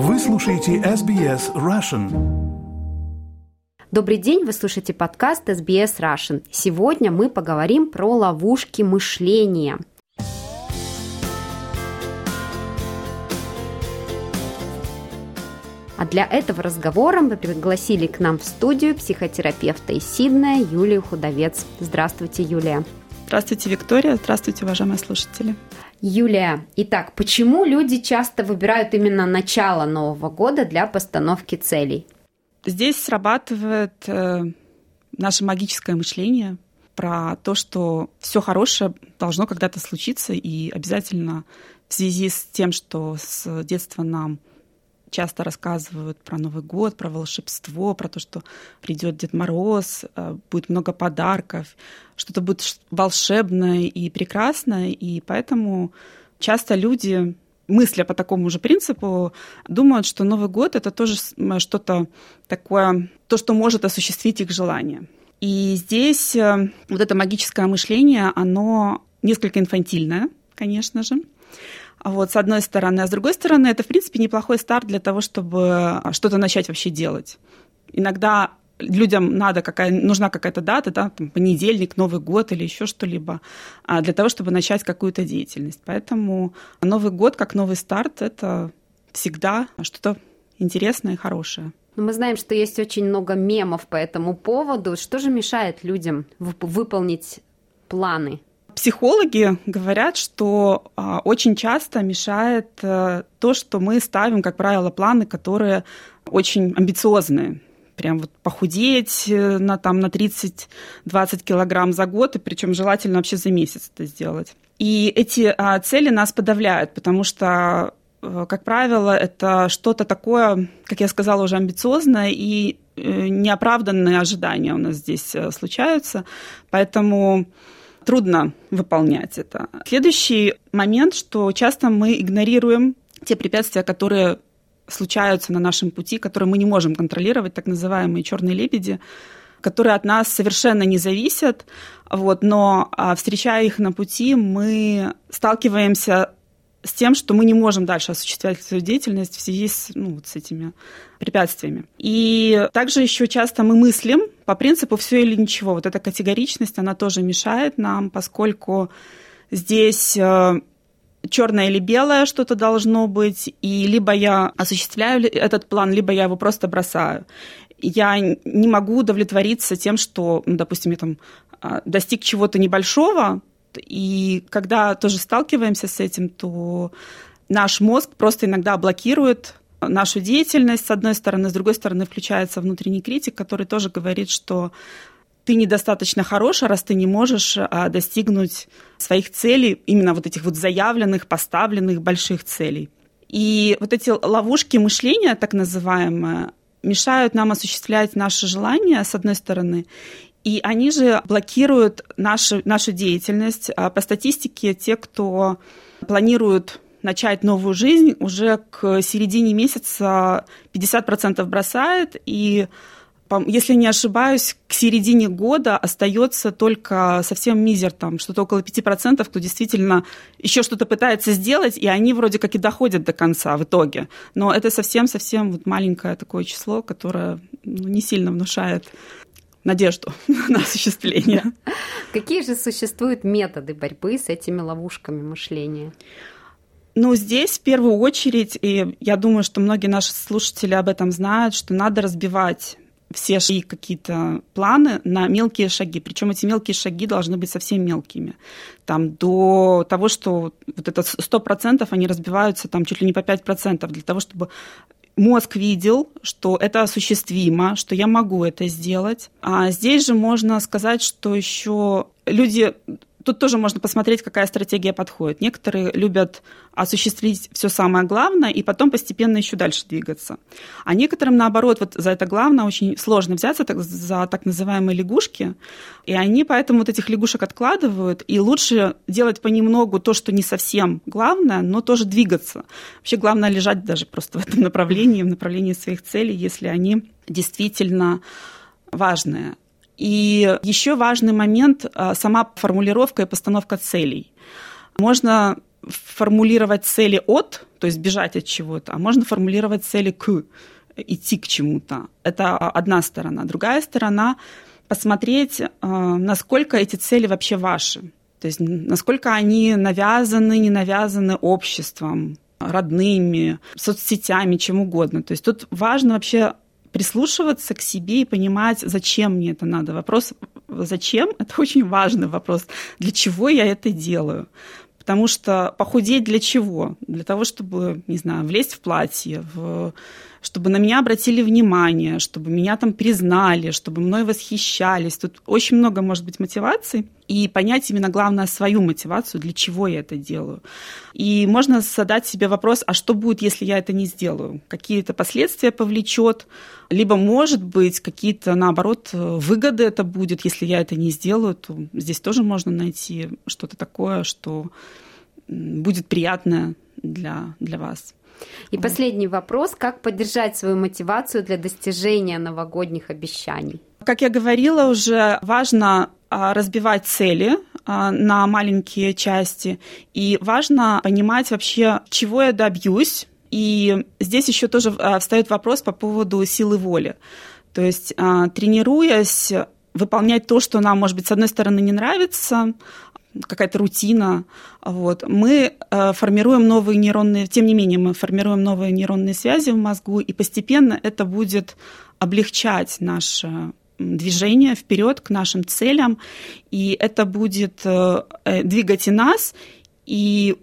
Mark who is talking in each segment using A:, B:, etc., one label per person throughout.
A: Вы слушаете SBS Russian.
B: Добрый день, вы слушаете подкаст SBS Russian. Сегодня мы поговорим про ловушки мышления. А для этого разговора мы пригласили к нам в студию психотерапевта из Сиднея Юлию Худовец. Здравствуйте, Юлия.
C: Здравствуйте, Виктория. Здравствуйте, уважаемые слушатели.
B: Юлия, итак, почему люди часто выбирают именно начало Нового года для постановки целей?
C: Здесь срабатывает э, наше магическое мышление про то, что все хорошее должно когда-то случиться, и обязательно в связи с тем, что с детства нам часто рассказывают про Новый год, про волшебство, про то, что придет Дед Мороз, э, будет много подарков, что-то будет волшебное и прекрасное, и поэтому часто люди мысля по такому же принципу, думают, что Новый год это тоже что-то такое, то, что может осуществить их желание. И здесь э, вот это магическое мышление, оно несколько инфантильное, конечно же. Вот, с одной стороны. А с другой стороны, это, в принципе, неплохой старт для того, чтобы что-то начать вообще делать. Иногда людям надо какая, нужна какая-то дата, да, там, понедельник, Новый год или еще что-либо, а, для того, чтобы начать какую-то деятельность. Поэтому Новый год как новый старт – это всегда что-то интересное и хорошее.
B: Но мы знаем, что есть очень много мемов по этому поводу. Что же мешает людям выполнить планы?
C: Психологи говорят, что а, очень часто мешает а, то, что мы ставим, как правило, планы, которые очень амбициозные. Прям вот похудеть э, на, там, на 30-20 килограмм за год, и причем желательно вообще за месяц это сделать. И эти а, цели нас подавляют, потому что э, как правило, это что-то такое, как я сказала, уже амбициозное, и э, неоправданные ожидания у нас здесь случаются. Поэтому трудно выполнять это. Следующий момент, что часто мы игнорируем те препятствия, которые случаются на нашем пути, которые мы не можем контролировать, так называемые черные лебеди, которые от нас совершенно не зависят, вот, но а, встречая их на пути, мы сталкиваемся с тем, что мы не можем дальше осуществлять свою деятельность в связи с, ну, вот с этими препятствиями. И также еще часто мы мыслим по принципу все или ничего. Вот эта категоричность, она тоже мешает нам, поскольку здесь э, черное или белое что-то должно быть, и либо я осуществляю этот план, либо я его просто бросаю. Я не могу удовлетвориться тем, что, ну, допустим, я там а, достиг чего-то небольшого, и когда тоже сталкиваемся с этим, то наш мозг просто иногда блокирует нашу деятельность, с одной стороны, с другой стороны, включается внутренний критик, который тоже говорит, что ты недостаточно хорош, раз ты не можешь а, достигнуть своих целей, именно вот этих вот заявленных, поставленных больших целей. И вот эти ловушки мышления, так называемые, мешают нам осуществлять наши желания, с одной стороны, и они же блокируют нашу, нашу деятельность. А по статистике, те, кто планируют начать новую жизнь, уже к середине месяца 50% бросает, и если не ошибаюсь, к середине года остается только совсем мизер, там что-то около 5%, кто действительно еще что-то пытается сделать, и они вроде как и доходят до конца в итоге. Но это совсем-совсем вот маленькое такое число, которое ну, не сильно внушает надежду на осуществление.
B: Какие же существуют методы борьбы с этими ловушками мышления?
C: Ну, здесь в первую очередь, и я думаю, что многие наши слушатели об этом знают, что надо разбивать все шаги, какие-то планы на мелкие шаги. Причем эти мелкие шаги должны быть совсем мелкими. Там до того, что вот это 100% они разбиваются там чуть ли не по 5%, для того, чтобы мозг видел, что это осуществимо, что я могу это сделать. А здесь же можно сказать, что еще люди тут тоже можно посмотреть, какая стратегия подходит. Некоторые любят осуществить все самое главное и потом постепенно еще дальше двигаться. А некоторым, наоборот, вот за это главное очень сложно взяться так, за так называемые лягушки, и они поэтому вот этих лягушек откладывают, и лучше делать понемногу то, что не совсем главное, но тоже двигаться. Вообще главное лежать даже просто в этом направлении, в направлении своих целей, если они действительно важные. И еще важный момент а, – сама формулировка и постановка целей. Можно формулировать цели от, то есть бежать от чего-то, а можно формулировать цели к, идти к чему-то. Это одна сторона. Другая сторона – посмотреть, э, насколько эти цели вообще ваши. То есть насколько они навязаны, не навязаны обществом, родными, соцсетями, чем угодно. То есть тут важно вообще прислушиваться к себе и понимать, зачем мне это надо. Вопрос «зачем?» — это очень важный вопрос. Для чего я это делаю? Потому что похудеть для чего? Для того, чтобы, не знаю, влезть в платье, в чтобы на меня обратили внимание, чтобы меня там признали, чтобы мной восхищались. Тут очень много может быть мотиваций. И понять именно главное свою мотивацию, для чего я это делаю. И можно задать себе вопрос, а что будет, если я это не сделаю? Какие-то последствия повлечет, либо, может быть, какие-то, наоборот, выгоды это будет, если я это не сделаю, то здесь тоже можно найти что-то такое, что будет приятное для, для вас.
B: И вот. последний вопрос. Как поддержать свою мотивацию для достижения новогодних обещаний?
C: Как я говорила уже, важно разбивать цели а, на маленькие части. И важно понимать вообще, чего я добьюсь. И здесь еще тоже а, встает вопрос по поводу силы воли. То есть, тренируясь выполнять то, что нам, может быть, с одной стороны не нравится, какая-то рутина. Вот. Мы формируем новые нейронные, тем не менее, мы формируем новые нейронные связи в мозгу, и постепенно это будет облегчать наше движение вперед к нашим целям, и это будет э, э, двигать и нас, и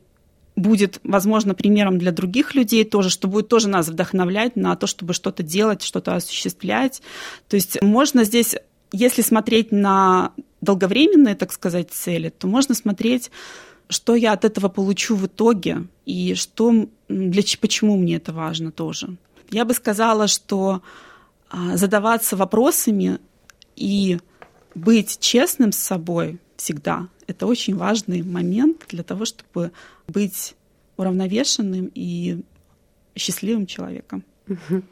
C: будет, возможно, примером для других людей тоже, что будет тоже нас вдохновлять на то, чтобы что-то делать, что-то осуществлять. То есть можно здесь, если смотреть на долговременные, так сказать, цели, то можно смотреть, что я от этого получу в итоге и что, для, почему мне это важно тоже. Я бы сказала, что задаваться вопросами и быть честным с собой всегда – это очень важный момент для того, чтобы быть уравновешенным и счастливым человеком.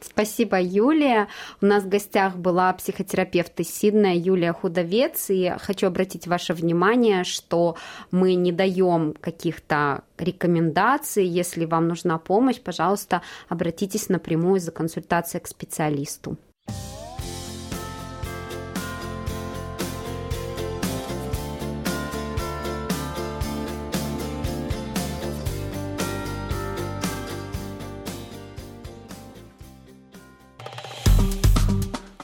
B: Спасибо, Юлия. У нас в гостях была психотерапевт из Сиднея Юлия Худовец. И хочу обратить ваше внимание, что мы не даем каких-то рекомендаций. Если вам нужна помощь, пожалуйста, обратитесь напрямую за консультацией к специалисту.